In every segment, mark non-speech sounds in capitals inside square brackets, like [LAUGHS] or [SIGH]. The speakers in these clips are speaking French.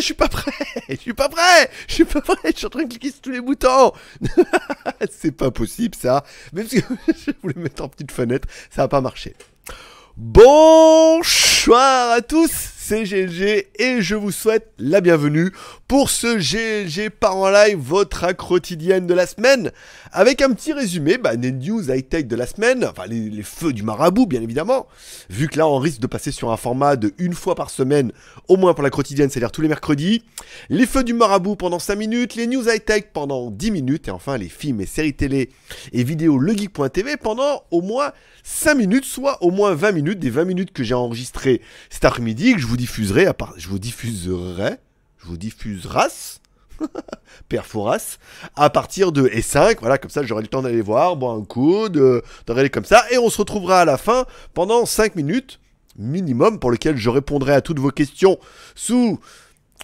je suis pas prêt, [LAUGHS] je suis pas prêt, je suis pas prêt, je suis en train de cliquer sur tous les boutons. [LAUGHS] c'est pas possible ça. Même si [LAUGHS] je voulais mettre en petite fenêtre, ça va pas marcher. Bonsoir à tous, c'est GLG et je vous souhaite la bienvenue pour ce GLG par en live, votre quotidienne de la semaine, avec un petit résumé bah, des news high-tech de la semaine, enfin les, feux du marabout bien évidemment, vu que là on risque de passer sur un format de une fois par semaine, au moins pour la quotidienne, c'est-à-dire tous les mercredis, les feux du marabout pendant 5 minutes, les news high-tech pendant 10 minutes, et enfin les films et séries télé et vidéos legeek.tv pendant au moins 5 minutes, soit au moins 20 minutes, des 20 minutes que j'ai enregistrées cet après-midi, je vous diffuserai, à part, je vous diffuserai, je vous diffuseras, [LAUGHS] Père Fouras, à partir de E5, voilà, comme ça j'aurai le temps d'aller voir, boire un coup, de, de regarder comme ça, et on se retrouvera à la fin pendant 5 minutes minimum pour lequel je répondrai à toutes vos questions sous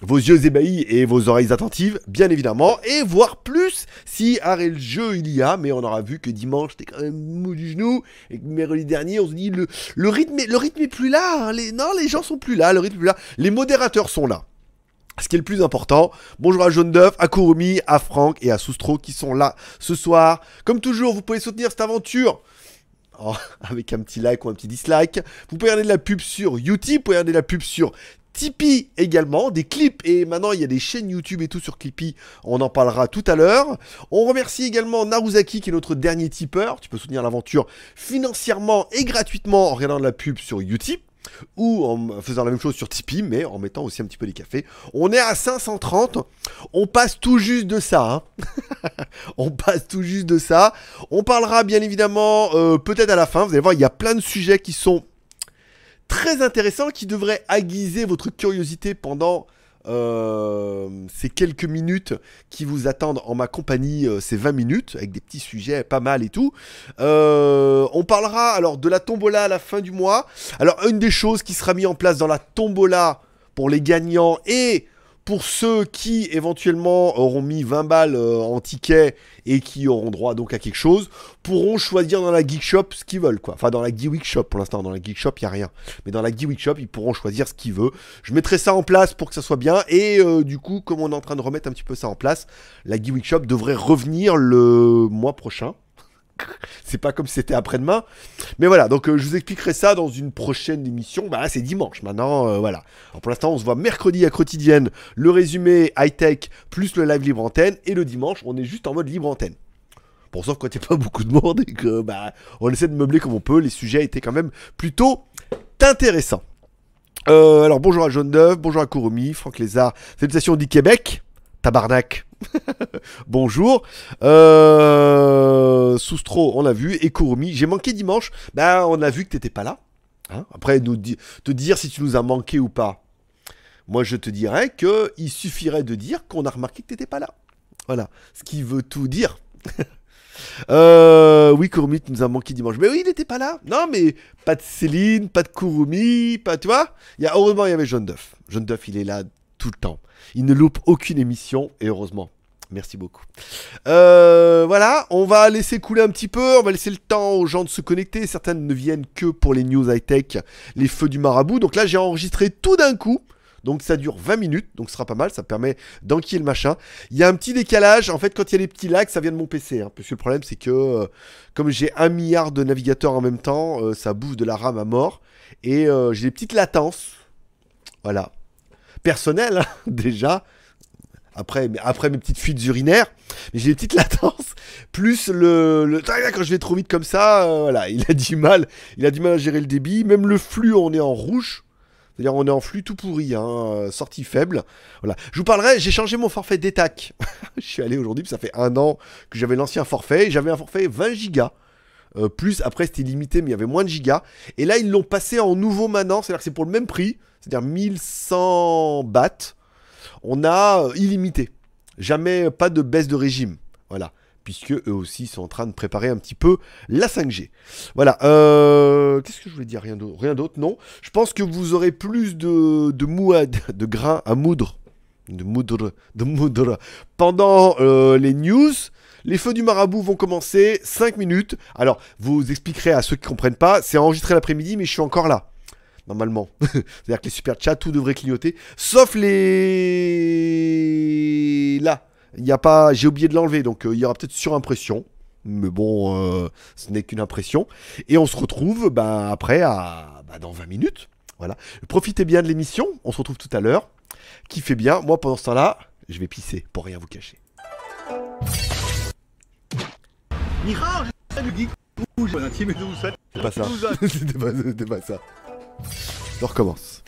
vos yeux ébahis et vos oreilles attentives, bien évidemment, et voir plus si arrêt le jeu il y a, mais on aura vu que dimanche c'était quand même mou du genou, et que mercredi dernier on se dit le, le, rythme, le rythme est plus là, hein, les, non les gens sont plus là, le rythme est plus là, les modérateurs sont là. Ce qui est le plus important, bonjour à Jaune d'œuf, à Kurumi, à Franck et à Soustro qui sont là ce soir. Comme toujours, vous pouvez soutenir cette aventure Oh, [LAUGHS] avec un petit like ou un petit dislike. Vous pouvez regarder de la pub sur YouTube, vous pouvez regarder de la pub sur Tipeee également, des clips et maintenant il y a des chaînes YouTube et tout sur Clippy, on en parlera tout à l'heure. On remercie également Naruzaki qui est notre dernier tipeur, tu peux soutenir l'aventure financièrement et gratuitement en regardant de la pub sur YouTube ou en faisant la même chose sur Tipeee, mais en mettant aussi un petit peu des cafés. On est à 530, on passe tout juste de ça. Hein. [LAUGHS] on passe tout juste de ça. On parlera bien évidemment euh, peut-être à la fin, vous allez voir, il y a plein de sujets qui sont très intéressants, qui devraient aiguiser votre curiosité pendant euh, ces quelques minutes qui vous attendent en ma compagnie, euh, ces 20 minutes, avec des petits sujets pas mal et tout. Euh, on parlera alors de la tombola à la fin du mois. Alors, une des choses qui sera mise en place dans la tombola pour les gagnants et pour ceux qui éventuellement auront mis 20 balles euh, en ticket et qui auront droit donc à quelque chose, pourront choisir dans la Geek Shop ce qu'ils veulent quoi. Enfin dans la Geek Shop pour l'instant, dans la Geek Shop il y a rien. Mais dans la Geek Shop, ils pourront choisir ce qu'ils veulent. Je mettrai ça en place pour que ça soit bien et euh, du coup, comme on est en train de remettre un petit peu ça en place, la Geek Shop devrait revenir le mois prochain [LAUGHS] c'est pas comme si c'était après-demain. Mais voilà, donc euh, je vous expliquerai ça dans une prochaine émission. Bah c'est dimanche maintenant, euh, voilà. Pour l'instant, on se voit mercredi à quotidienne, le résumé high-tech plus le live libre antenne. Et le dimanche, on est juste en mode libre antenne. Bon, sauf quand il n'y a pas [LAUGHS] beaucoup de monde et que bah, on essaie de meubler comme on peut. Les sujets étaient quand même plutôt intéressants. Euh, alors bonjour à Jaune d'œuf, bonjour à Kurumi, Franck Lézard, salutations du Québec, tabarnak. [LAUGHS] Bonjour. Euh, Soustro, on a vu. Et Kurumi, j'ai manqué dimanche. Ben, on a vu que t'étais pas là. Hein? Après, nous te dire si tu nous as manqué ou pas. Moi, je te dirais que il suffirait de dire qu'on a remarqué que t'étais pas là. Voilà. Ce qui veut tout dire. [LAUGHS] euh, oui, Kurumi, tu nous as manqué dimanche. Mais oui, il n'était pas là. Non, mais pas de Céline, pas de Kurumi, pas, tu vois. Il y a, heureusement, il y avait Jaune d'œuf. Jaune d'œuf, il est là le temps. Il ne loupe aucune émission, et heureusement. Merci beaucoup. Euh, voilà, on va laisser couler un petit peu, on va laisser le temps aux gens de se connecter. Certaines ne viennent que pour les news high-tech, les feux du marabout. Donc là, j'ai enregistré tout d'un coup. Donc ça dure 20 minutes, donc ce sera pas mal, ça permet d'enquiller le machin. Il y a un petit décalage, en fait quand il y a les petits lags, ça vient de mon PC. Hein, parce que le problème c'est que euh, comme j'ai un milliard de navigateurs en même temps, euh, ça bouffe de la RAM à mort. Et j'ai des petites latences. Voilà. Personnel, hein, [LAUGHS] déjà. Après, mes petites fuites urinaires, mais j'ai des petites latences, plus le, le, quand je vais trop vite comme ça, euh, voilà, il a du mal, il a du mal à gérer le débit, même le flux, on est en rouge, c'est-à-dire on est en flux tout pourri, hein, euh, sortie faible, voilà. Je vous parlerai, j'ai changé mon forfait d'étac, [LAUGHS] je suis allé aujourd'hui, ça fait un an que j'avais l'ancien forfait, j'avais un forfait 20 gigas, euh, plus après c'était limité, mais il y avait moins de gigas, et là ils l'ont passé en nouveau maintenant, c'est-à-dire que c'est pour le même prix, c'est-à-dire 1100 bahts, on a euh, illimité. Jamais pas de baisse de régime. Voilà. Puisque eux aussi sont en train de préparer un petit peu la 5G. Voilà. Euh, qu'est-ce que je voulais dire? Rien d'autre. Non. Je pense que vous aurez plus de, de mouad, de grains à moudre. De moudre. De moudre. Pendant euh, les news. Les feux du marabout vont commencer 5 minutes. Alors, vous expliquerez à ceux qui ne comprennent pas, c'est enregistré l'après-midi, mais je suis encore là. normalement. [LAUGHS] C'est-à-dire que les super chats, tout devrait clignoter, sauf les là. Il n'y a pas, j'ai oublié de l'enlever, donc euh, il y aura peut-être surimpression. Mais bon, euh, ce n'est qu'une impression. Et on se retrouve bah, après à, bah, dans 20 minutes. Voilà. Profitez bien de l'émission. On se retrouve tout à l'heure. Fait bien. Moi, pendant ce temps-là, je vais pisser pour rien vous cacher. C'est pas ça. [LAUGHS] C'était pas, c'était pas ça. Je recommence.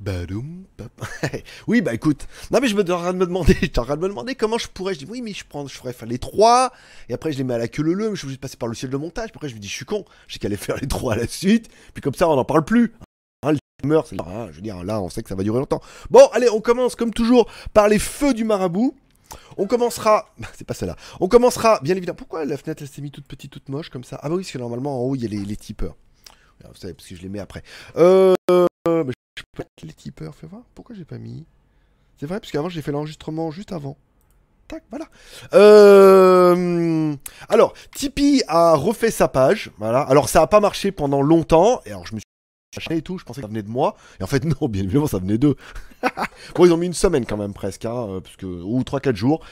Badoum, pap. [LAUGHS] oui, bah écoute. Non, mais je me train de me demander, j'étais en train de me demander comment je pourrais. Je dis oui, mais je prends, je ferais faire les trois. Et après, je les mets à la queue le le. Mais je suis obligé de passer par le ciel de montage. Puis après, je me dis, je suis con. J'ai qu'à les faire les trois à la suite. Puis comme ça, on n'en parle plus. Hein, le [LAUGHS] c'est hein, je veux dire, là, on sait que ça va durer longtemps. Bon, allez, on commence comme toujours par les feux du marabout. On commencera. [LAUGHS] C'est pas celle-là. On commencera, bien évidemment. Pourquoi la fenêtre, elle s'est mise toute petite, toute moche comme ça? Ah, bah oui, parce que normalement, en haut, il y a les, tipeurs. Vous savez, parce que je les mets après. Euh. mais je peux les tipeurs, fais voir. Pourquoi j'ai pas mis? C'est vrai, parce qu'avant, j'ai fait l'enregistrement juste avant. Tac, voilà. Euh, alors, Tipeee a refait sa page. Voilà. Alors, ça a pas marché pendant longtemps. Et alors, je me suis et tout. Je pensais que ça venait de moi. Et en fait, [LAUGHS] non, bien évidemment, ça venait d'eux. [LAUGHS] bon, ils ont mis une semaine quand même, presque. Hein, euh, parce que, ou 3-4 jours.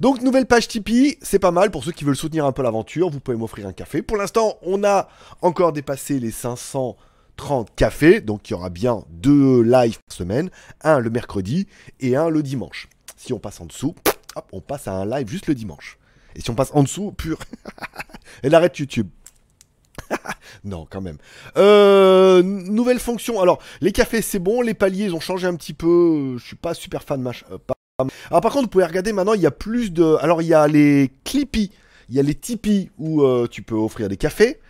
Donc, nouvelle page Tipeee. C'est pas mal pour ceux qui veulent soutenir un peu l'aventure. Vous pouvez m'offrir un café. Pour l'instant, on a encore dépassé les 530 cafés. Donc, il y aura bien deux lives par semaine. Un le mercredi et un le dimanche. Si on passe en dessous, hop, on passe à un live juste le dimanche. Et si on passe en dessous, pur. [LAUGHS] Elle arrête YouTube. [LAUGHS] non, quand même. Euh, nouvelle fonction. Alors, les cafés, c'est bon. Les paliers, ils ont changé un petit peu. Je suis pas super fan. Mach... euh, Alors, par contre, vous pouvez regarder maintenant, il y a plus de. Alors, il y a les Clippy. Il y a les Tipeee où euh, tu peux offrir des cafés.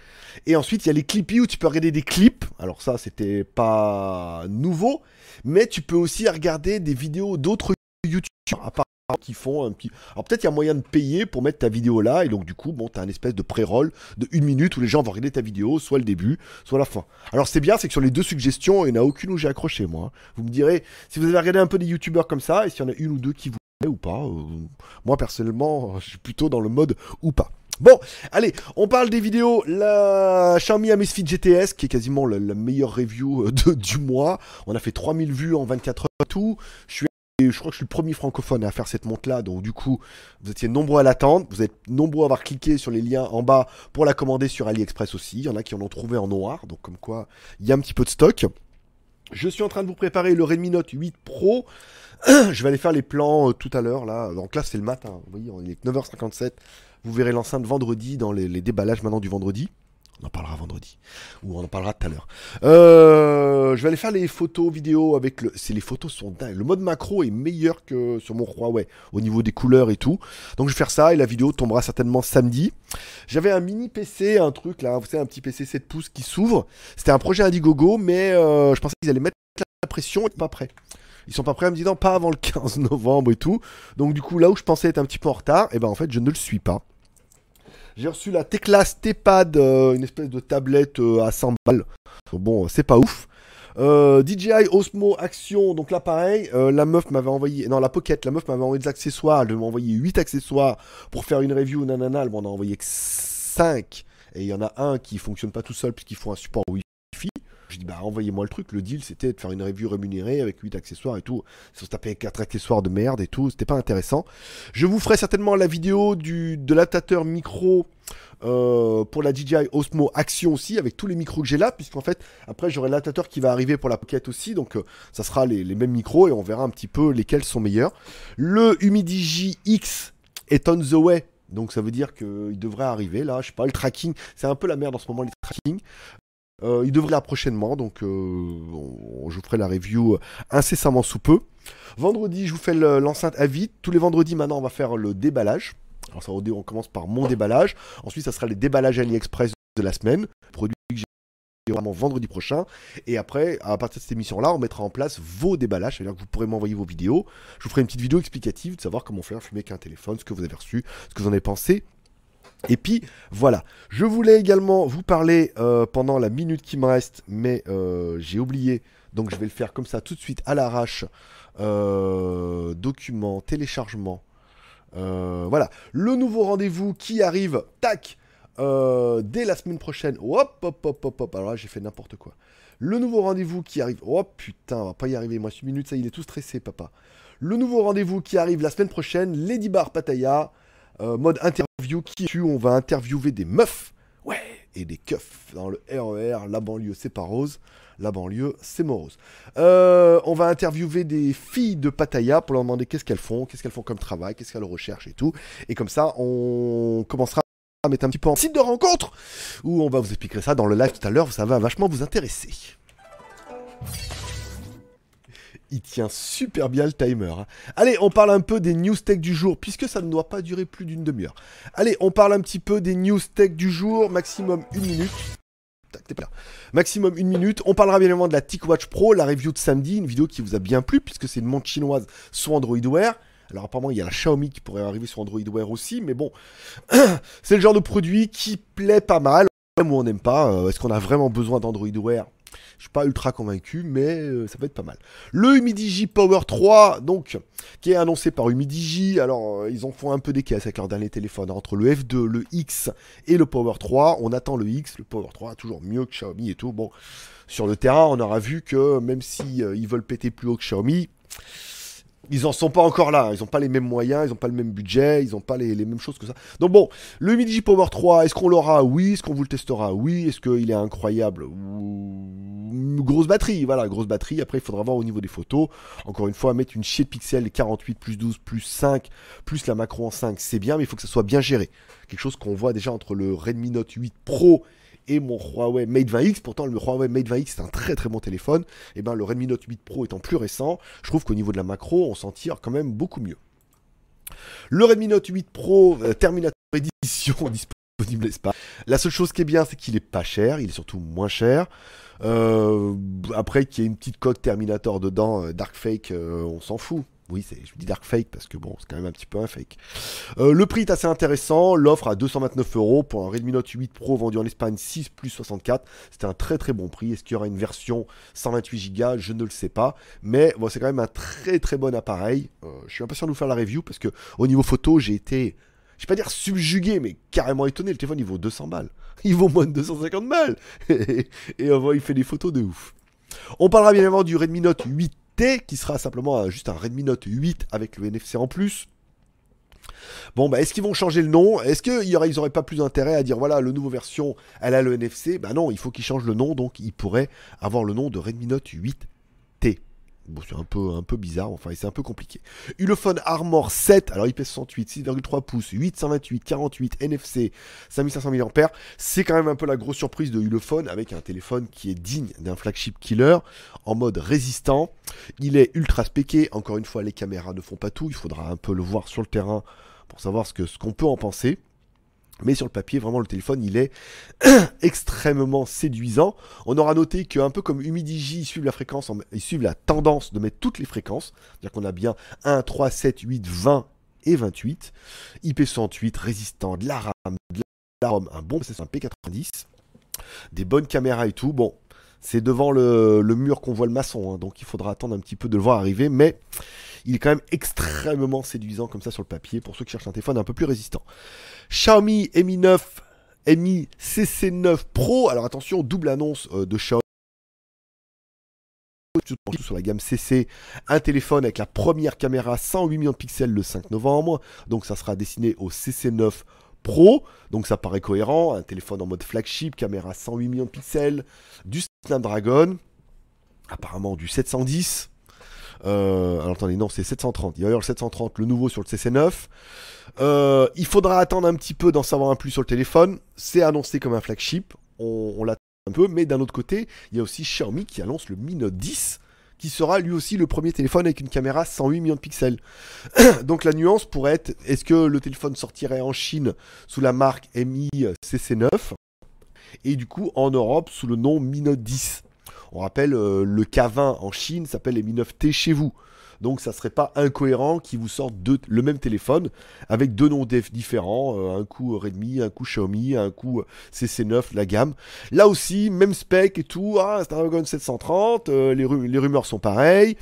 Et ensuite, il y a les Clippy où tu peux regarder des clips. Alors, ça, c'était pas nouveau. Mais tu peux aussi regarder des vidéos d'autres YouTubeurs. À part qui font un petit. Alors peut-être il y a moyen de payer pour mettre ta vidéo là, et donc du coup, bon, t'as un espèce de pré-roll de une minute où les gens vont regarder ta vidéo, soit le début, soit la fin. Alors c'est bien, c'est que sur les deux suggestions, il n'y en a aucune où j'ai accroché moi. Vous me direz si vous avez regardé un peu des youtubeurs comme ça, et s'il y en a une ou deux qui vous plaît ou pas. euh, moi personnellement, je suis plutôt dans le mode ou pas. Bon, allez, on parle des vidéos. La Xiaomi Amazfit GTS, qui est quasiment la meilleure review euh, du mois. On a fait 3000 vues en 24 heures tout. Je suis je crois que je suis le premier francophone à faire cette montre-là, donc du coup, vous étiez nombreux à l'attendre, vous êtes nombreux à avoir cliqué sur les liens en bas pour la commander sur AliExpress aussi, il y en a qui en ont trouvé en noir, donc comme quoi, il y a un petit peu de stock. Je suis en train de vous préparer le Redmi Note 8 Pro, [CLEARS THROAT] je vais aller faire les plans euh, tout à l'heure, là, donc là c'est le matin, vous voyez, il est 9h57, vous verrez l'enceinte vendredi dans les déballages maintenant du vendredi. On en parlera vendredi. Ou on en parlera tout à l'heure. Euh, je vais aller faire les photos, vidéos avec le. Les photos sont dingues. Le mode macro est meilleur que sur mon Huawei au niveau des couleurs et tout. Donc je vais faire ça et la vidéo tombera certainement samedi. J'avais un mini PC, un truc là, vous savez, un petit PC 7 pouces qui s'ouvre. C'était un projet Indiegogo, mais euh, je pensais qu'ils allaient mettre la pression et pas prêts. Ils sont pas prêts à me dire non, pas avant le 15 novembre et tout. Donc du coup, là où je pensais être un petit peu en retard, et ben en fait, je ne le suis pas. J'ai reçu la Teclas T-Pad, euh, une espèce de tablette euh, à 100 balles. Bon, c'est pas ouf. Euh, DJI Osmo Action, donc là pareil, euh, la meuf m'avait envoyé, non la Pocket, la meuf m'avait envoyé des accessoires, elle m'a envoyé 8 accessoires pour faire une review, nanana, elle m'en a envoyé que 5, et il y en a un qui fonctionne pas tout seul puisqu'il faut un support Wi-Fi. Je dis bah envoyez-moi le truc, le deal c'était de faire une review rémunérée avec 8 accessoires et tout, on se tapait 4 accessoires de merde et tout, c'était pas intéressant. Je vous ferai certainement la vidéo du, de l'adaptateur micro euh, pour la DJI Osmo Action aussi, avec tous les micros que j'ai là, puisqu'en fait, après j'aurai l'adaptateur qui va arriver pour la Pocket aussi, donc euh, ça sera les, les mêmes micros et on verra un petit peu lesquels sont meilleurs. Le Humidigi X est on the way, donc ça veut dire qu'il devrait arriver là, je sais pas, le tracking, c'est un peu la merde en ce moment, les tracking. Euh, il devrait là prochainement, donc euh, on- je vous ferai la review incessamment sous peu. Vendredi, je vous fais le- l'enceinte à vide. Tous les vendredis, maintenant, on va faire le déballage. Alors, ça, on commence par mon déballage. Ensuite, ça sera les déballages AliExpress de la semaine. Produit que j'ai vraiment vendredi prochain. Et après, à partir de cette émission-là, on mettra en place vos déballages. C'est-à-dire que vous pourrez m'envoyer vos vidéos. Je vous ferai une petite vidéo explicative de savoir comment faire fumer avec un téléphone, ce que vous avez reçu, ce que vous en avez pensé. Et puis voilà, je voulais également vous parler euh, pendant la minute qui me reste, mais euh, j'ai oublié, donc je vais le faire comme ça tout de suite à l'arrache. Euh, document, téléchargement. Voilà, le nouveau rendez-vous qui arrive, tac, dès la semaine prochaine. Hop, hop, hop, hop, hop. Alors là, j'ai fait n'importe quoi. Le nouveau rendez-vous qui arrive. Oh putain, on va pas y arriver. Moi, 6 minutes, ça, il est tout stressé, papa. Le nouveau rendez-vous qui arrive la semaine prochaine. Lady Bar Pataya. Euh, mode interview qui on va interviewer des meufs. Ouais, et des keufs dans le RER. E la banlieue, c'est pas rose. La banlieue, c'est morose. Euh, on va interviewer des filles de Pattaya pour leur demander qu'est-ce qu'elles font, qu'est-ce qu'elles font comme travail, qu'est-ce qu'elles recherchent et tout. Et comme ça, on commencera à mettre un petit peu en site de rencontre où on va vous expliquer ça dans le live tout à l'heure. Ça va vachement vous intéresser. Il tient super bien le timer. Hein. Allez, on parle un peu des news tech du jour, puisque ça ne doit pas durer plus d'une demi-heure. Allez, on parle un petit peu des news tech du jour, maximum une minute. Maximum une minute. On parlera bien évidemment de la TicWatch Pro, la review de samedi, une vidéo qui vous a bien plu, puisque c'est une montre chinoise sur Android Wear. Alors apparemment il y a la Xiaomi qui pourrait arriver sur Android Wear aussi, mais bon, [CLEARS THROAT] c'est le genre de produit qui plaît pas mal. Même ou on n'aime pas. Euh, est-ce qu'on a vraiment besoin d'Android Wear? Je suis pas ultra convaincu, mais euh, ça peut être pas mal. Le Humidigi Power 3, donc, qui est annoncé par Humidigi. Alors, euh, ils en font un peu des caisses avec leur dernier téléphone. Entre le F2, le X et le Power 3, on attend le X. Le Power 3, toujours mieux que Xiaomi et tout. Bon, sur le terrain, on aura vu que même si euh, ils veulent péter plus haut que Xiaomi, ils en sont pas encore là. Ils n'ont pas les mêmes moyens, ils n'ont pas le même budget, ils n'ont pas les, mêmes choses que ça. Donc bon, le Midi Power 3, est-ce qu'on l'aura? Oui. Est-ce qu'on vous le testera? Oui. Est-ce qu'il est incroyable? Grosse batterie, voilà, grosse batterie. Après, il faudra voir au niveau des photos. Encore une fois, mettre une chier de pixels 48 plus 12 plus 5 plus la macro en 5, c'est bien, mais il faut que ça soit bien géré. Quelque chose qu'on voit déjà entre le Redmi Note 8 Pro et mon Huawei Mate 20X. Pourtant, le Huawei Mate 20X, c'est un très très bon téléphone. Et eh ben, le Redmi Note 8 Pro étant plus récent, je trouve qu'au niveau de la macro, on s'en tire quand même beaucoup mieux. Le Redmi Note 8 Pro euh, Terminator Edition [LAUGHS] disponible, n'est-ce pas? La seule chose qui est bien, c'est qu'il est pas cher, il est surtout moins cher. Euh, après, qu'il y ait une petite coque Terminator dedans, euh, Dark Fake, on s'en fout. Oui, je dis dark fake parce que bon, c'est quand même un petit peu un fake. Euh, le prix est assez intéressant. L'offre à 229 euros pour un Redmi Note 8 Pro vendu en Espagne 6 plus 64. C'était un très très bon prix. Est-ce qu'il y aura une version 128 Go Je ne le sais pas. Mais bon, c'est quand même un très très bon appareil. Euh, je suis impatient de vous faire la review parce que au niveau photo, j'ai été, je vais pas dire subjugué, mais carrément étonné. Le téléphone il vaut 200 balles. [LAUGHS] Il vaut moins de 250 balles. [LAUGHS] et, et voit, il fait des photos de ouf. On parlera bien évidemment du Redmi Note 8 qui sera simplement juste un Redmi Note 8 avec le NFC en plus. Bon, bah, est-ce qu'ils vont changer le nom? Est-ce qu'ils n'auraient pas plus intérêt à dire voilà, le nouveau version, elle a le NFC Bah non, il faut qu'ils changent le nom, donc ils pourraient avoir le nom de Redmi Note 8T. Bon, c'est un peu, un peu bizarre, enfin, c'est un peu compliqué. Ulefone Armor 7, alors IP68, 6,3 pouces, 828, 48, NFC, 5500 mAh. C'est quand même un peu la grosse surprise de Ulefone avec un téléphone qui est digne d'un flagship killer en mode résistant. Il est ultra spéqué, encore une fois, les caméras ne font pas tout, il faudra un peu le voir sur le terrain pour savoir ce qu'on ce qu'on peut en penser. Mais sur le papier, vraiment, le téléphone, il est [CLEARS THROAT] extrêmement séduisant. On aura noté qu'un peu comme Humidigi, ils suivent la fréquence, ils suivent la tendance de mettre toutes les fréquences. C'est-à-dire qu'on a bien 1, 3, 7, 8, 20 et 28. IP68, résistant, de la RAM, de la ROM, un bon c'est un P90, des bonnes caméras et tout. Bon, c'est devant le, mur qu'on voit le maçon, hein, donc il faudra attendre un petit peu de le voir arriver, mais il est quand même extrêmement séduisant comme ça sur le papier pour ceux qui cherchent un téléphone un peu plus résistant. Xiaomi Mi 9, Mi CC9 Pro. Alors attention, double annonce euh, de Xiaomi sur la gamme CC, un téléphone avec la première caméra 108 millions de pixels le 5 novembre. Donc ça sera destiné au CC9 Pro. Donc ça paraît cohérent. Un téléphone en mode flagship, caméra 108 millions de pixels, du Snapdragon, apparemment du 710. Euh, alors attendez, non, c'est 730. Il va y avoir le 730, le nouveau sur le CC9. Euh, il faudra attendre un petit peu d'en savoir un plus sur le téléphone. C'est annoncé comme un flagship. On, l'attend un peu. Mais d'un autre côté, il y a aussi Xiaomi qui annonce le Mi Note 10 qui sera lui aussi le premier téléphone avec une caméra 108 millions de pixels. [COUGHS] Donc la nuance pourrait être est-ce que le téléphone sortirait en Chine sous la marque Mi CC9 et du coup en Europe sous le nom Mi Note 10 on rappelle, euh, le K20 en Chine s'appelle les Mi 9T chez vous. Donc ça serait pas incohérent qu'ils vous sortent le même téléphone avec deux noms différents, euh, un coup Redmi, un coup Xiaomi, un coup CC9, la gamme. Là aussi, même spec et tout, ah, un 730, euh, les, rumeurs sont pareilles.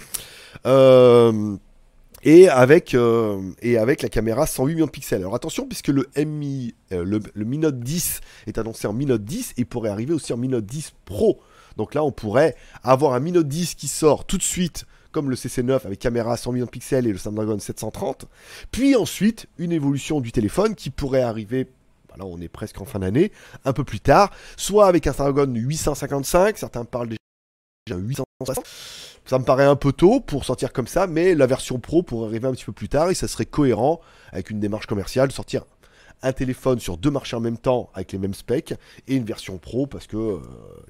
et avec, la caméra 108 millions de pixels. Alors attention, puisque le Mi, le Mi Note 10 est annoncé en Mi Note 10 et pourrait arriver aussi en Mi Note 10 Pro. Donc là, on pourrait avoir un Mi Note 10 qui sort tout de suite comme le CC9 avec caméra 100 millions de pixels et le Snapdragon 730. Puis ensuite, une évolution du téléphone qui pourrait arriver là on est presque en fin d'année, un peu plus tard, soit avec un Snapdragon 855, certains parlent déjà 860. Ça me paraît un peu tôt pour sortir comme ça, mais la version Pro pourrait arriver un petit peu plus tard et ça serait cohérent avec une démarche commerciale de sortir un téléphone sur deux marchés en même temps avec les mêmes specs et une version Pro parce que euh,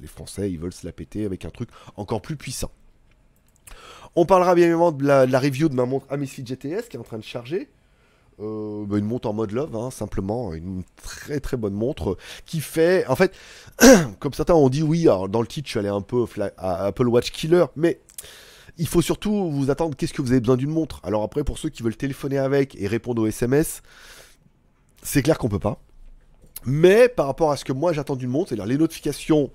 les Français ils veulent se la péter avec un truc encore plus puissant. On parlera bien évidemment de la, review de ma montre Amazfit GTS qui est en train de charger. Euh, bah, une montre en mode love, hein, simplement, une très très bonne montre qui fait, en fait, [CLEARS THROAT] comme certains ont dit, oui, alors dans le titre, je suis allé un peu à Apple Watch Killer, mais il faut surtout vous attendre qu'est-ce que vous avez besoin d'une montre? Alors après, pour ceux qui veulent téléphoner avec et répondre aux SMS, c'est clair qu'on peut pas. Mais par rapport à ce que moi j'attends d'une montre, c'est-à-dire les notifications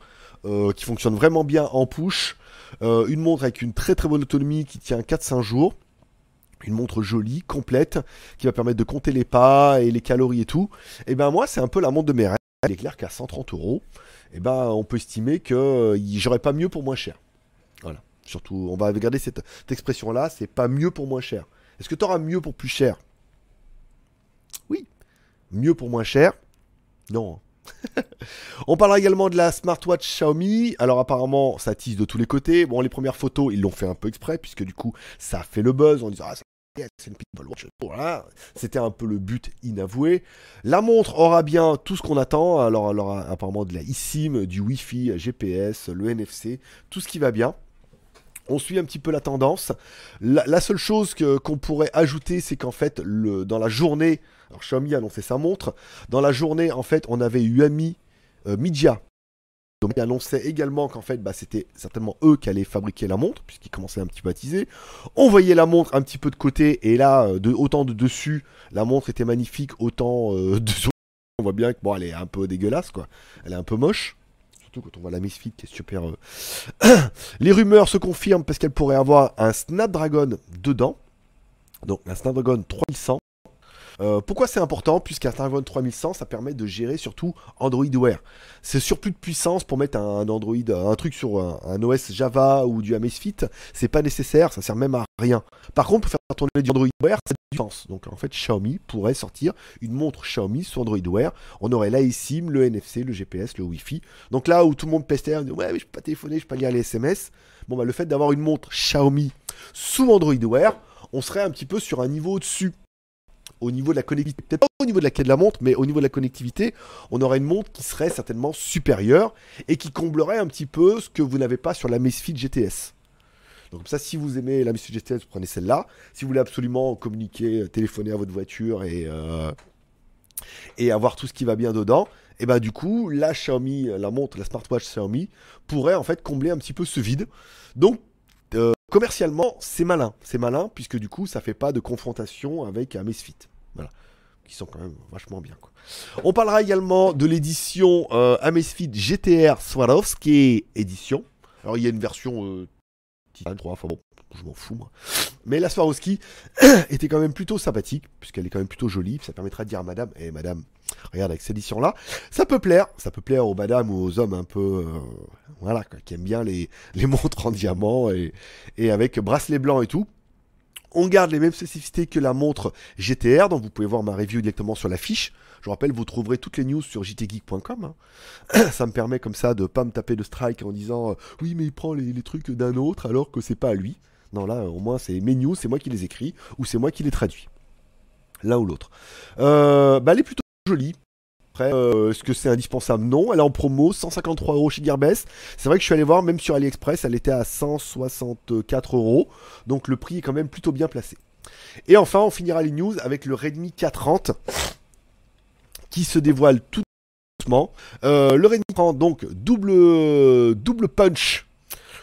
euh, qui fonctionnent vraiment bien en push, euh, une montre avec une très très bonne autonomie qui tient 4-5 jours. Une montre jolie, complète, qui va permettre de compter les pas et les calories et tout. Et ben moi, c'est un peu la montre de mes rêves. Elle est claire qu'à 130 euros, et ben on peut estimer que euh, j'aurais pas mieux pour moins cher. Voilà. Surtout, on va regarder cette, cette expression-là, c'est pas mieux pour moins cher. Est-ce que tu auras mieux pour plus cher? Oui. Mieux pour moins cher Non. [LAUGHS] On parlera également de la smartwatch Xiaomi. Alors apparemment, ça tisse de tous les côtés. Bon, les premières photos, ils l'ont fait un peu exprès, puisque du coup, ça fait le buzz en disant ah, c'est une People Watch. Voilà, c'était un peu le but inavoué. La montre aura bien tout ce qu'on attend. Alors, alors apparemment de la eSIM, du Wi-Fi, GPS, le NFC, tout ce qui va bien. On suit un petit peu la tendance. La, seule chose qu'on pourrait ajouter, c'est qu'en fait, dans la journée, alors Xiaomi a annoncé sa montre. Dans la journée, en fait, on avait Uami euh, Media. Donc, ils annonçaient également qu'en fait, bah, c'était certainement eux qui allaient fabriquer la montre, puisqu'ils commençaient un petit peu. On voyait la montre un petit peu de côté, et là, euh, autant de dessus, la montre était magnifique, autant euh, [LAUGHS] de on voit bien que bon, elle est un peu dégueulasse, quoi. Elle est un peu moche. Surtout quand on voit la Misfit qui est super. [CLEARS THROAT] Les rumeurs se confirment parce qu'elle pourrait avoir un Snapdragon dedans. Donc un Snapdragon 3100 euh, pourquoi c'est important Puisqu'un Snapdragon 3100, ça permet de gérer surtout Android Wear. C'est surplus de puissance pour mettre un Android, un truc sur un, OS Java ou du Amazfit, c'est pas nécessaire, ça sert même à rien. Par contre, pour faire tourner du Android Wear, c'est du sens. Donc en fait, Xiaomi pourrait sortir une montre Xiaomi sur Android Wear. On aurait l'AISIM, le NFC, le GPS, le Wi-Fi. Donc là où tout le monde pestait, on dit ouais, mais je peux pas téléphoner, je peux pas lire les SMS. Bon, bah le fait d'avoir une montre Xiaomi sous Android Wear, on serait un petit peu sur un niveau au-dessus au niveau de la connectivité, peut-être pas au niveau de la quai de la montre, mais au niveau de la connectivité, on aurait une montre qui serait certainement supérieure et qui comblerait un petit peu ce que vous n'avez pas sur la Misfit GTS. Donc ça, si vous aimez la Misfit GTS, vous prenez celle-là. Si vous voulez absolument communiquer, téléphoner à votre voiture et, euh, et avoir tout ce qui va bien dedans, et bah du coup, la Xiaomi, la montre, la smartwatch Xiaomi pourrait en fait combler un petit peu ce vide. Donc euh, commercialement, c'est malin. C'est malin puisque du coup, ça fait pas de confrontation avec un Misfit. Voilà. Qui sont quand même vachement bien. On parlera également de l'édition euh, Amazfit GTR Swarovski édition. Alors, il y a une version euh, 3, enfin bon, je m'en fous moi. Mais la Swarovski [CLEARS THROAT] était quand même plutôt sympathique, puisqu'elle est quand même plutôt jolie. Ça permettra de dire à madame, eh madame, regarde avec cette édition-là, ça peut plaire. Ça peut plaire aux madames ou aux hommes un peu, euh, voilà, qui aiment bien les, montres en diamant et, avec bracelet blanc et tout. On garde les mêmes spécificités que la montre GTR, donc vous pouvez voir ma review directement sur la fiche. Je vous rappelle, vous trouverez toutes les news sur jtgeek.com. Hein. [CLEARS THROAT] Ça me permet comme ça de pas me taper de strike en disant euh, oui mais il prend les, trucs d'un autre alors que c'est pas à lui. Non là au moins c'est mes news, c'est moi qui les écris ou c'est moi qui les traduis. L'un ou l'autre. Euh, bah, plutôt jolie. Après, euh, est-ce que c'est indispensable? Non, elle est en promo, 153 euros chez Gearbest. C'est vrai que je suis allé voir, même sur AliExpress, elle était à 164 euros. Donc le prix est quand même plutôt bien placé. Et enfin, on finira les news avec le Redmi 430 qui se dévoile tout doucement. Euh, le Redmi prend donc double, double punch.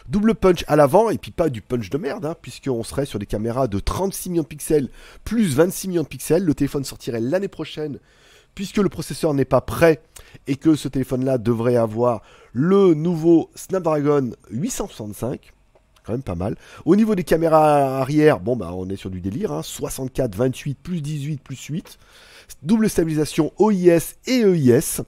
Double punch à l'avant, et puis pas du punch de merde, hein, puisqu'on serait sur des caméras de 36 millions de pixels plus 26 millions de pixels. Le téléphone sortirait l'année prochaine, puisque le processeur n'est pas prêt, et que ce téléphone-là devrait avoir le nouveau Snapdragon 865. quand même pas mal. Au niveau des caméras arrière, bon bah on est sur du délire, 64, hein. 28, plus 18, plus 8. Double stabilisation OIS et EIS.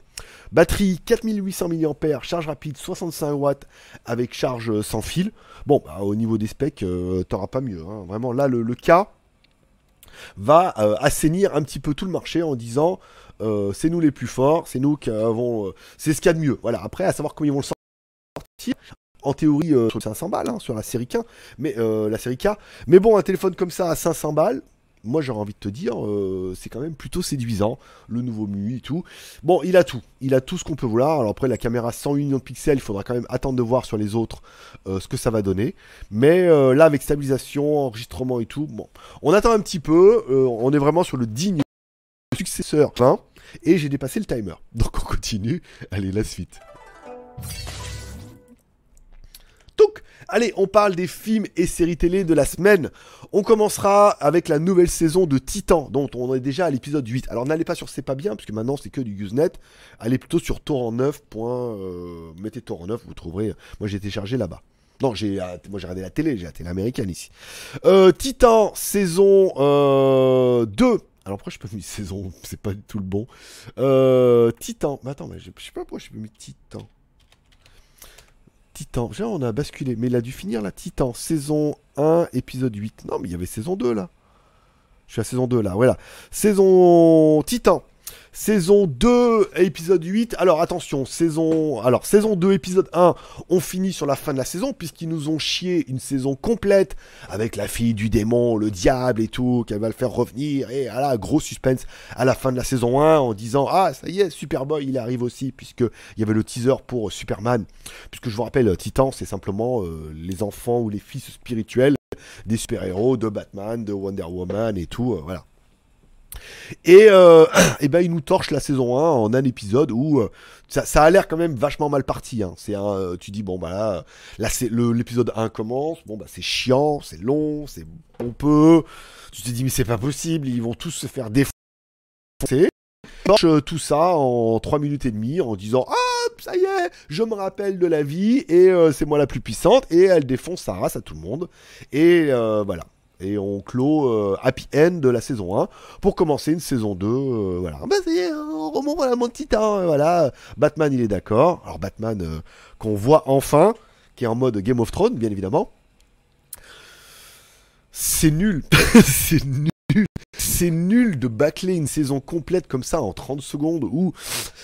Batterie 4800 mAh, charge rapide 65 watts avec charge sans fil. Bon, bah, au niveau des specs, euh, t'auras pas mieux. Hein. Vraiment, là, le, cas va euh, assainir un petit peu tout le marché en disant euh, c'est nous les plus forts, c'est nous qui avons. c'est ce qu'il y a de mieux. Voilà, après, à savoir comment ils vont le sortir. En théorie, c'est 500 balles hein, sur la série K, mais la série K. Mais bon, un téléphone comme ça à 500 balles, moi j'aurais envie de te dire, euh, c'est quand même plutôt séduisant, le nouveau MUI et tout. Bon, il a tout, il a tout ce qu'on peut vouloir. Alors après, la caméra 108 millions de pixels, il faudra quand même attendre de voir sur les autres euh, ce que ça va donner. Mais euh, là, avec stabilisation, enregistrement et tout, bon, on attend un petit peu, on est vraiment sur le digne successeur. Hein, et j'ai dépassé le timer. Donc on continue, allez, la suite. Donc, allez, on parle des films et séries télé de la semaine. On commencera avec la nouvelle saison de Titan, dont on est déjà à l'épisode 8. Alors n'allez pas sur C'est pas bien, puisque maintenant c'est que du Usenet. Allez plutôt sur torrent 9. Euh, mettez torrent 9, vous trouverez. Moi j'ai téléchargé là-bas. Non, j'ai, euh, moi j'ai regardé la télé, j'ai la télé américaine ici. Euh, Titan, saison 2. Alors pourquoi je peux mis saison? [LAUGHS] C'est pas du tout le bon. Titan. Mais attends, mais je, sais pas pourquoi je peux mis Titan. Titan. Genre, on a basculé. Mais il a dû finir la Titan. Saison 1, épisode 8. Non, mais il y avait saison 2 là. Je suis à saison 2 là. Voilà. Saison Titan saison 2, épisode 8. Alors attention, saison, alors, saison 2, épisode 1, on finit sur la fin de la saison, puisqu'ils nous ont chié une saison complète avec la fille du démon, le diable et tout, qu'elle va le faire revenir. Et voilà, gros suspense à la fin de la saison 1 en disant Ah, ça y est, Superboy, il arrive aussi, puisqu'il y avait le teaser pour Superman. Puisque je vous rappelle, Titan, c'est simplement euh, les enfants ou les fils spirituels des super-héros de Batman, de Wonder Woman et tout. Euh, voilà. Et, euh, [COUGHS] et, ben il nous torche la saison 1 en un épisode où euh, ça, a l'air quand même vachement mal parti. Hein. C'est un, euh, tu dis bon bah là, l'épisode 1 commence, bon bah c'est chiant, c'est long, c'est pompeux. Tu te dis mais c'est pas possible, ils vont tous se faire défoncer. Torche tout ça en 3 minutes et demie en disant ah ça y est, je me rappelle de la vie et c'est moi la plus puissante et elle défonce sa race à tout le monde et voilà. Et on clôt euh, Happy End de la saison 1 pour commencer une saison 2. Euh, voilà. Bah, est, on remonte à mon titan. Voilà. Batman, il est d'accord. Alors, Batman, euh, qu'on voit enfin, qui est en mode Game of Thrones, bien évidemment. C'est nul. [LAUGHS] c'est nul. C'est nul de bâcler une saison complète comme ça en 30 secondes où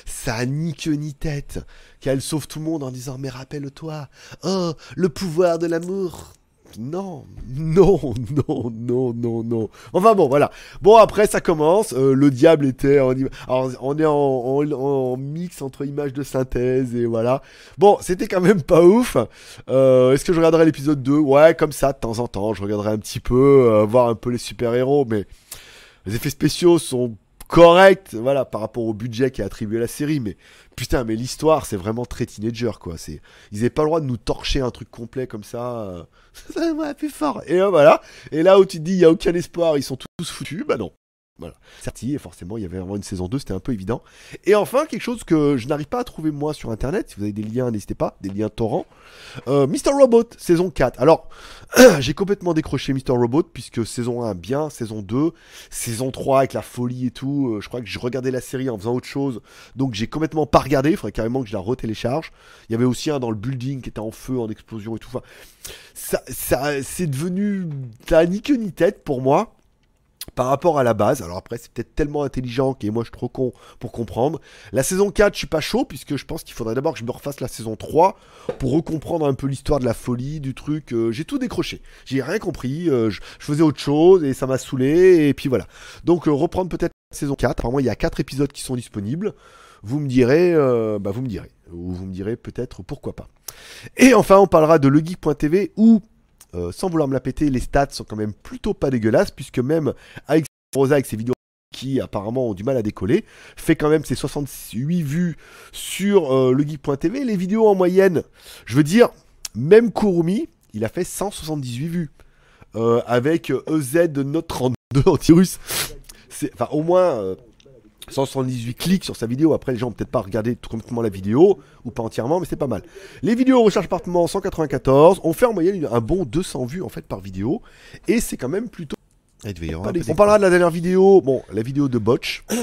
ça a ni queue ni tête. Qu'elle sauve tout le monde en disant Mais rappelle-toi, oh, le pouvoir de l'amour non, non, non, non, non, non. Enfin bon, voilà. Bon, après, ça commence. Euh, le diable était. En... Alors, on est en, mix entre images de synthèse et voilà. Bon, c'était quand même pas ouf. Euh, est-ce que je regarderai l'épisode 2 Ouais, comme ça, de temps en temps. Je regarderai un petit peu, euh, voir un peu les super-héros, mais les effets spéciaux sont corrects, voilà, par rapport au budget qui est attribué la série, mais putain, mais l'histoire, c'est vraiment très teenager, quoi. C'est, ils n'avaient pas le droit de nous torcher un truc complet comme ça. [LAUGHS] ça va plus fort. Et voilà. Et là où tu te dis, il n'y a aucun espoir, ils sont tous foutus, bah non. Voilà. Certes, et forcément, il y avait vraiment une saison 2, c'était un peu évident. Et enfin, quelque chose que je n'arrive pas à trouver moi sur internet, si vous avez des liens, n'hésitez pas, des liens torrents. Euh, Mr. Robot, saison 4. Alors, [CLEARS THROAT] j'ai complètement décroché Mr. Robot, puisque saison 1, bien, saison 2, saison 3 avec la folie et tout. Euh, je crois que je regardais la série en faisant autre chose, donc j'ai complètement pas regardé, il faudrait carrément que je la retélécharge. Il y avait aussi un dans le building qui était en feu, en explosion et tout. Enfin, ça, ça c'est devenu. Ça ni queue ni tête pour moi par rapport à la base. Alors après, c'est peut-être tellement intelligent que moi je suis trop con pour comprendre. La saison 4, je suis pas chaud puisque je pense qu'il faudrait d'abord que je me refasse la saison 3 pour recomprendre un peu l'histoire de la folie, du truc. Euh, j'ai tout décroché. J'ai rien compris. Euh, je, faisais autre chose et ça m'a saoulé. Et puis voilà. Donc euh, reprendre peut-être la saison 4. Apparemment, il y a 4 épisodes qui sont disponibles. Vous me direz, bah vous me direz. Ou vous me direz peut-être pourquoi pas. Et enfin, on parlera de legeek.tv où euh, sans vouloir me la péter, les stats sont quand même plutôt pas dégueulasses, puisque même avec Rosa, avec ses vidéos qui apparemment ont du mal à décoller, fait quand même ses 68 vues sur euh, le geek.tv. Les vidéos en moyenne, je veux dire, même Kurumi, il a fait 178 vues. Euh, avec EZ Note 32 anti-russe. Enfin, au moins, 178 clics sur sa vidéo. Après, les gens ont peut-être pas regardé tout complètement la vidéo, ou pas entièrement, mais c'est pas mal. Les vidéos recharge par moment 194. On fait en moyenne un bon 200 vues en fait par vidéo. Et c'est quand même plutôt. On parlera de la dernière vidéo. Bon, la vidéo de Botch. [COUGHS]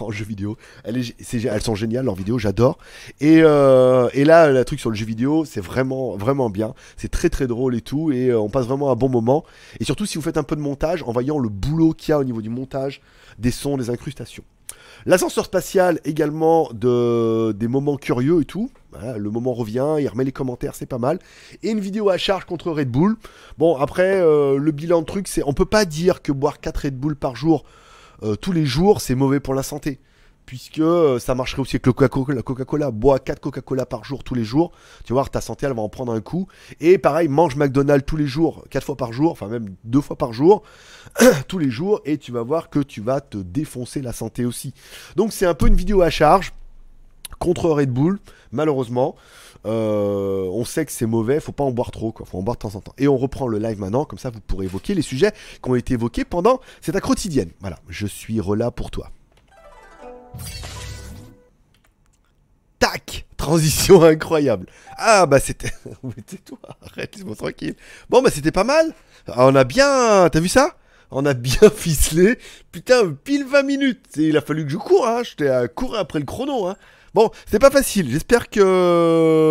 en jeu vidéo. Elles, sont géniales, leurs vidéos, j'adore. Euh, et, là, le truc sur le jeu vidéo, c'est vraiment, vraiment bien. C'est très, très drôle et tout. Et euh, on passe vraiment un bon moment. Et surtout, si vous faites un peu de montage, en voyant le boulot qu'il y a au niveau du montage, des sons, des incrustations. L'ascenseur spatial également de, des moments curieux et tout. le moment revient, il remet les commentaires, c'est pas mal. Et une vidéo à charge contre Red Bull. Bon, après, euh, le bilan de truc, c'est on peut pas dire que boire 4 Red Bull par jour, euh, tous les jours, c'est mauvais pour la santé puisque euh, ça marcherait aussi avec le Coca-Cola. Bois 4 Coca-Cola par jour tous les jours. Tu vois, ta santé, elle va en prendre un coup. Et pareil, mange McDonald's tous les jours, 4 fois par jour, enfin même 2 fois par jour, [CLEARS THROAT] tous les jours, et tu vas voir que tu vas te défoncer la santé aussi. Donc c'est un peu une vidéo à charge contre Red Bull, malheureusement. Euh, on sait que c'est mauvais, faut pas en boire trop, quoi. faut en boire de temps en temps. Et on reprend le live maintenant, comme ça vous pourrez évoquer les sujets qui ont été évoqués pendant cette quotidienne. Voilà, je suis relâ pour toi. Tac Transition [LAUGHS] incroyable. Ah bah c'était... [LAUGHS] toi arrête, laisse-moi tranquille. Bon bah c'était pas mal. Ah, on a bien... T'as vu ça? On a bien [LAUGHS] ficelé. Putain, pile 20 minutes. Il a fallu que je cours, hein. J'étais à courir après le chrono, hein. Bon, c'est pas facile. J'espère que...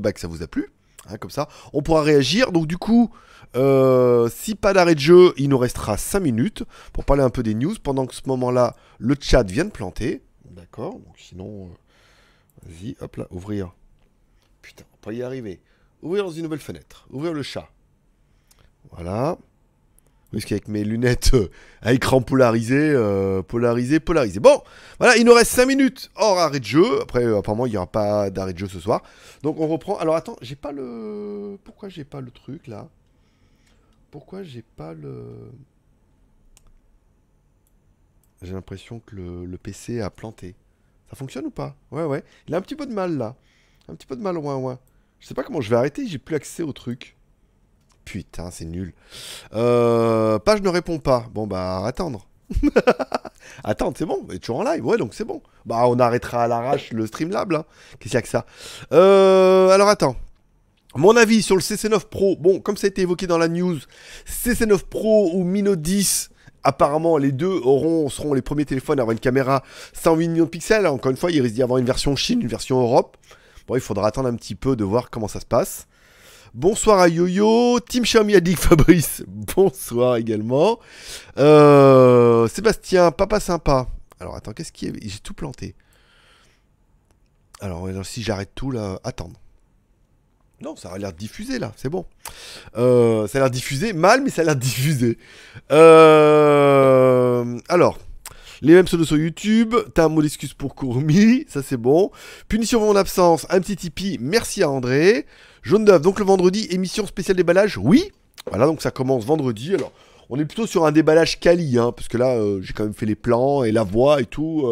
Bah, que ça vous a plu. Hein, comme ça, on pourra réagir. Donc du coup, euh, si pas d'arrêt de jeu, il nous restera 5 minutes pour parler un peu des news. Pendant que ce moment-là, le chat vient de planter. D'accord, donc sinon, euh, vas-y, hop là, ouvrir. Putain, on peut y arriver. Ouvrir dans une nouvelle fenêtre. Ouvrir le chat. Voilà. Parce qu'avec mes lunettes euh, à écran polarisé, polarisé, polarisé. Bon, voilà, il nous reste 5 minutes hors arrêt de jeu. Après, apparemment, il n'y aura pas d'arrêt de jeu ce soir. Donc on reprend. Alors attends, j'ai pas le. Pourquoi j'ai pas le truc là? Pourquoi j'ai pas le... J'ai l'impression que le, PC a planté. Ça fonctionne ou pas? Ouais, ouais. Il a un petit peu de mal là. Un petit peu de mal, ouais, ouais. Je sais pas comment je vais arrêter, j'ai plus accès au truc. Putain, c'est nul. Euh, page ne répond pas. Bon, bah, attendre. [LAUGHS] attendre, c'est bon. est toujours en live, ouais, donc c'est bon. Bah, on arrêtera à l'arrache le Streamlab, là. Qu'est-ce qu'il y a que ça? Euh, Alors, attends. Mon avis sur le CC9 Pro, bon, comme ça a été évoqué dans la news, CC9 Pro ou Mino 10, apparemment les deux auront, seront les premiers téléphones à avoir une caméra 108 millions de pixels. Encore une fois, il risque d'y avoir une version Chine, une version Europe. Bon, il faudra attendre un petit peu de voir comment ça se passe. Bonsoir à YoYo, Team Xiaomi Addict Fabrice, [LAUGHS] bonsoir également. Euh, Sébastien, papa sympa. Alors attends, qu'est-ce qui est J'ai tout planté. Alors si j'arrête tout là, attendre. Non, ça a l'air diffusé là, c'est bon. Euh, ça a l'air diffusé, mal, mais ça a l'air diffusé. Euh, alors, les mêmes pseudos sur YouTube, t'as un mot d'excuse pour Courmi, ça c'est bon. Punition pour mon absence, un petit Tipeee, merci à André. Jaune d'œuf, donc le vendredi, émission spéciale déballage, oui. Voilà, donc ça commence vendredi. Alors, on est plutôt sur un déballage quali, hein, parce que là, euh, j'ai quand même fait les plans et la voix et tout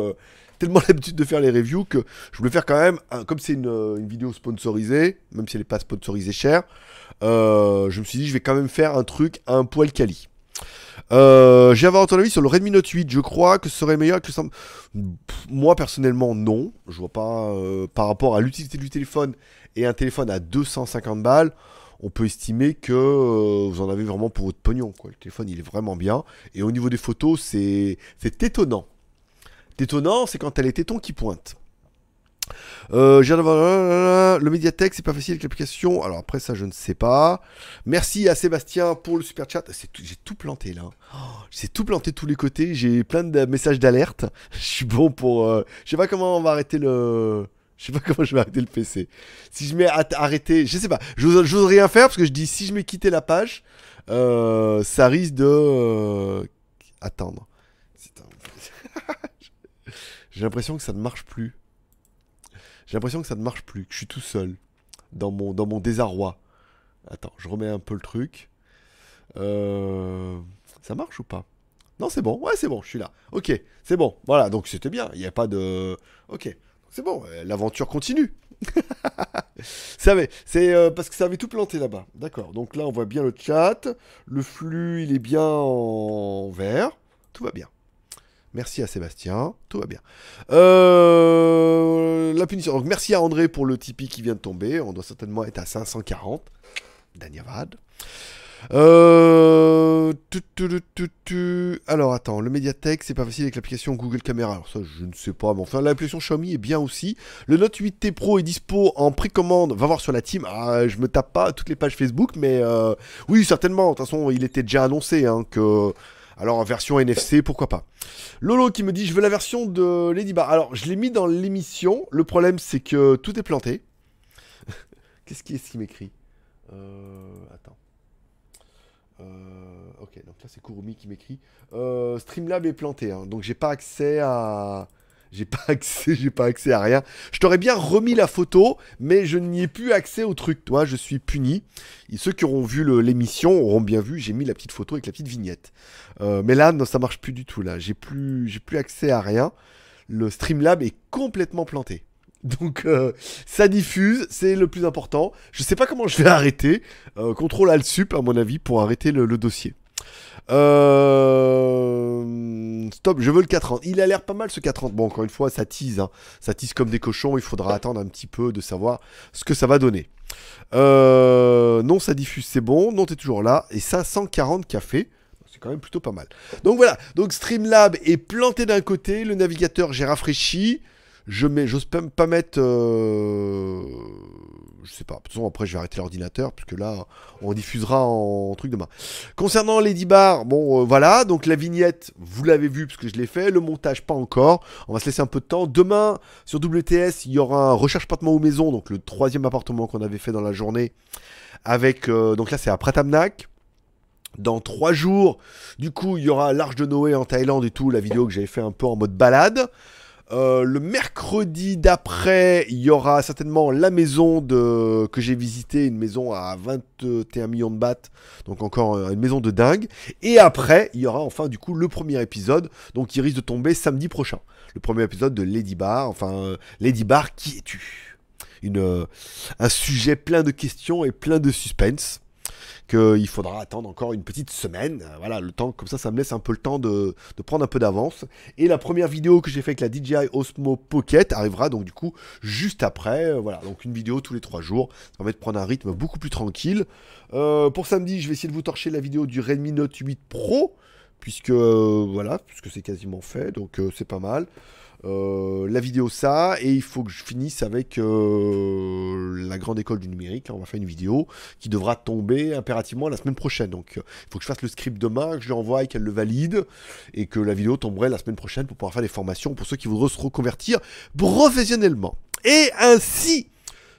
tellement [LAUGHS] l'habitude de faire les reviews que je voulais faire quand même, comme c'est une, vidéo sponsorisée, même si elle n'est pas sponsorisée cher, euh, je me suis dit je vais quand même faire un truc un poil quali. Euh, J'ai avoir ton avis sur le Redmi Note 8. Je crois que ce serait meilleur que le Moi personnellement non. Je vois pas euh, par rapport à l'utilité du téléphone et un téléphone à 250 balles. On peut estimer que euh, vous en avez vraiment pour votre pognon. Quoi. Le téléphone il est vraiment bien. Et au niveau des photos, c'est étonnant. Étonnant, c'est quand elle est téton qui pointe. Euh, le médiathèque, c'est pas facile avec l'application. Alors après ça, je ne sais pas. Merci à Sébastien pour le super chat. J'ai tout planté là. Oh, j'ai tout planté de tous les côtés. J'ai plein de messages d'alerte. [LAUGHS] Je suis bon pour. Euh, je sais pas comment on va arrêter le. Je sais pas [LAUGHS] comment je vais arrêter le PC. Si je mets arrêter, je sais pas. Je n'ose rien faire parce que je dis si je mets quitter la page, euh, ça risque de euh, attendre. [LAUGHS] J'ai l'impression que ça ne marche plus. J'ai l'impression que ça ne marche plus, que je suis tout seul dans mon, dans mon désarroi. Attends, je remets un peu le truc. Euh, ça marche ou pas? Non, c'est bon. Ouais, c'est bon, je suis là. Ok, c'est bon. Voilà, donc c'était bien. Il n'y a pas de... Ok, c'est bon. Euh, l'aventure continue. [LAUGHS] c'est euh, parce que ça avait tout planté là-bas. D'accord. Donc là, on voit bien le chat. Le flux, il est bien en vert. Tout va bien. Merci à Sébastien, tout va bien. Euh, la punition. Merci à André pour le Tipeee qui vient de tomber. On doit certainement être à 540. Danyavad. Euh... Alors attends, le Mediatek, c'est pas facile avec l'application Google Camera. Alors ça, je ne sais pas. Mais enfin, l'application Xiaomi est bien aussi. Le Note 8T Pro est dispo en précommande. Va voir sur la team. Ah, je me tape pas toutes les pages Facebook, mais euh, oui, certainement. De toute façon, il était déjà annoncé hein, que. Alors en version NFC, pourquoi pas. Lolo qui me dit je veux la version de Lady Bar. Alors je l'ai mis dans l'émission. Le problème c'est que tout est planté. [LAUGHS] Qu'est-ce qui est ce qui m'écrit euh, Attends. Euh, ok, donc là c'est Kurumi qui m'écrit. Euh, Streamlab est planté, hein, donc j'ai pas accès à. J'ai pas accès, j'ai pas accès à rien. Je t'aurais bien remis la photo, mais je n'y ai plus accès au truc. Toi, je suis puni. Et ceux qui auront vu l'émission auront bien vu. J'ai mis la petite photo avec la petite vignette. Euh, mais là, non, ça marche plus du tout. Là, j'ai plus, j'ai plus accès à rien. Le Streamlab est complètement planté. Donc euh, ça diffuse, c'est le plus important. Je sais pas comment je vais [LAUGHS] arrêter. Euh, contrôle Alt Sup à mon avis pour arrêter le, dossier. Euh, stop, je veux le 4 ans. Il a l'air pas mal ce 4 ans. Bon, encore une fois, ça tease. Hein. Ça tease comme des cochons. Il faudra attendre un petit peu de savoir ce que ça va donner. non, ça diffuse, c'est bon. Non, t'es toujours là. Et 540 cafés. C'est quand même plutôt pas mal. Donc voilà. Donc Streamlab est planté d'un côté. Le navigateur, j'ai rafraîchi. Je mets, j'ose pas mettre, euh, je sais pas. De toute façon, après, je vais arrêter l'ordinateur puisque là, on diffusera en, truc demain. Concernant Lady Bar, bon, euh, voilà. Donc la vignette, vous l'avez vu puisque je l'ai fait. Le montage, pas encore. On va se laisser un peu de temps. Demain, sur WTS, il y aura un recherche appartement ou maison, donc le troisième appartement qu'on avait fait dans la journée. Avec, euh, donc là, c'est à Pratamnak. Dans trois jours, du coup, il y aura l'Arche de Noé en Thaïlande et tout, la vidéo que j'avais fait un peu en mode balade. Euh, le mercredi d'après, il y aura certainement la maison de... que j'ai visitée, une maison à 21 millions de bahts, donc encore euh, une maison de dingue. Et après, il y aura enfin du coup le premier épisode, donc il risque de tomber samedi prochain. Le premier épisode de Lady Bar, enfin euh, Lady Bar, qui es-tu? Une, Un sujet plein de questions et plein de suspense qu'il faudra attendre encore une petite semaine. Euh, voilà, le temps, comme ça, ça me laisse un peu le temps de, prendre un peu d'avance. Et la première vidéo que j'ai fait avec la DJI Osmo Pocket arrivera donc du coup juste après. Euh, voilà, donc une vidéo tous les trois jours. Ça permet de prendre un rythme beaucoup plus tranquille. Euh, pour samedi, je vais essayer de vous torcher la vidéo du Redmi Note 8 Pro. Puisque voilà, puisque c'est quasiment fait, donc c'est pas mal. Euh, la vidéo ça, et il faut que je finisse avec euh, la grande école du numérique. on va faire une vidéo qui devra tomber impérativement la semaine prochaine. Donc il faut que je fasse le script demain, que je lui envoie et qu'elle le valide, et que la vidéo tomberait la semaine prochaine pour pouvoir faire des formations pour ceux qui voudraient se reconvertir professionnellement. Et ainsi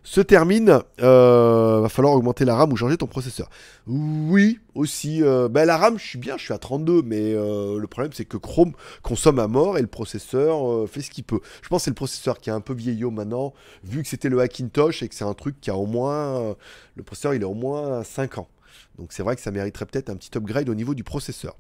se termine, euh, va falloir augmenter la RAM ou changer ton processeur. Oui, aussi. Euh, ben, la RAM, je suis bien, je suis à 32, mais euh, le problème c'est que Chrome consomme à mort et le processeur euh, fait ce qu'il peut. Je pense que c'est le processeur qui est un peu vieillot maintenant, vu que c'était le Hackintosh et que c'est un truc qui a au moins. le processeur, il a au moins 5 ans. Donc c'est vrai que ça mériterait peut-être un petit upgrade au niveau du processeur.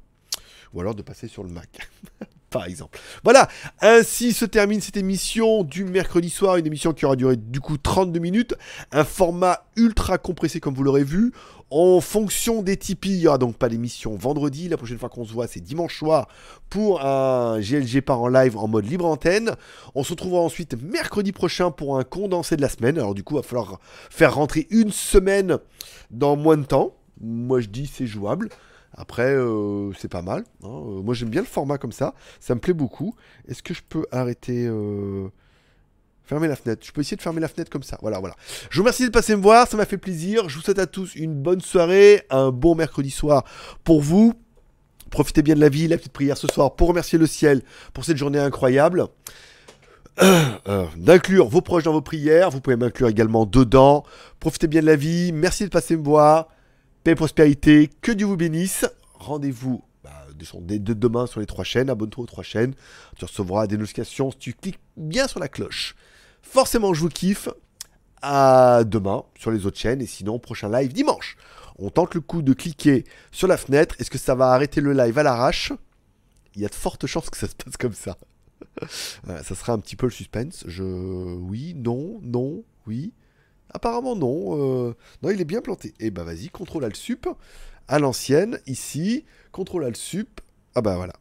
Ou alors de passer sur le Mac. [LAUGHS] par exemple. Voilà, ainsi se termine cette émission du mercredi soir, une émission qui aura duré du coup 32 minutes, un format ultra compressé comme vous l'aurez vu. En fonction des Tipeee, il n'y aura donc pas d'émission vendredi. La prochaine fois qu'on se voit, c'est dimanche soir pour un GLG par en live en mode libre antenne. On se retrouvera ensuite mercredi prochain pour un condensé de la semaine. Alors du coup, il va falloir faire rentrer une semaine dans moins de temps. Moi, je dis c'est jouable. Après, euh, c'est pas mal. Hein. Euh, moi, j'aime bien le format comme ça. Ça me plaît beaucoup. Est-ce que je peux arrêter euh, Fermer la fenêtre? Je peux essayer de fermer la fenêtre comme ça. Voilà, voilà. Je vous remercie de passer me voir. Ça m'a fait plaisir. Je vous souhaite à tous une bonne soirée. Un bon mercredi soir pour vous. Profitez bien de la vie. La petite prière ce soir pour remercier le ciel pour cette journée incroyable. [CLEARS THROAT] d'inclure vos proches dans vos prières. Vous pouvez m'inclure également dedans. Profitez bien de la vie. Merci de passer me voir. Paix et prospérité, que Dieu vous bénisse. Rendez-vous bah, dès demain sur les trois chaînes. Abonne-toi aux trois chaînes. Tu recevras des notifications si tu cliques bien sur la cloche. Forcément, je vous kiffe. À demain sur les autres chaînes. Et sinon, prochain live dimanche. On tente le coup de cliquer sur la fenêtre. Est-ce que ça va arrêter le live à l'arrache? Il y a de fortes chances que ça se passe comme ça. [LAUGHS] ça sera un petit peu le suspense. Je. Oui, non, non, oui. Apparemment non. Euh, non, il est bien planté. Et bah vas-y, contrôle Alt Sup. À l'ancienne, ici, contrôle Alt Sup. Ah bah voilà.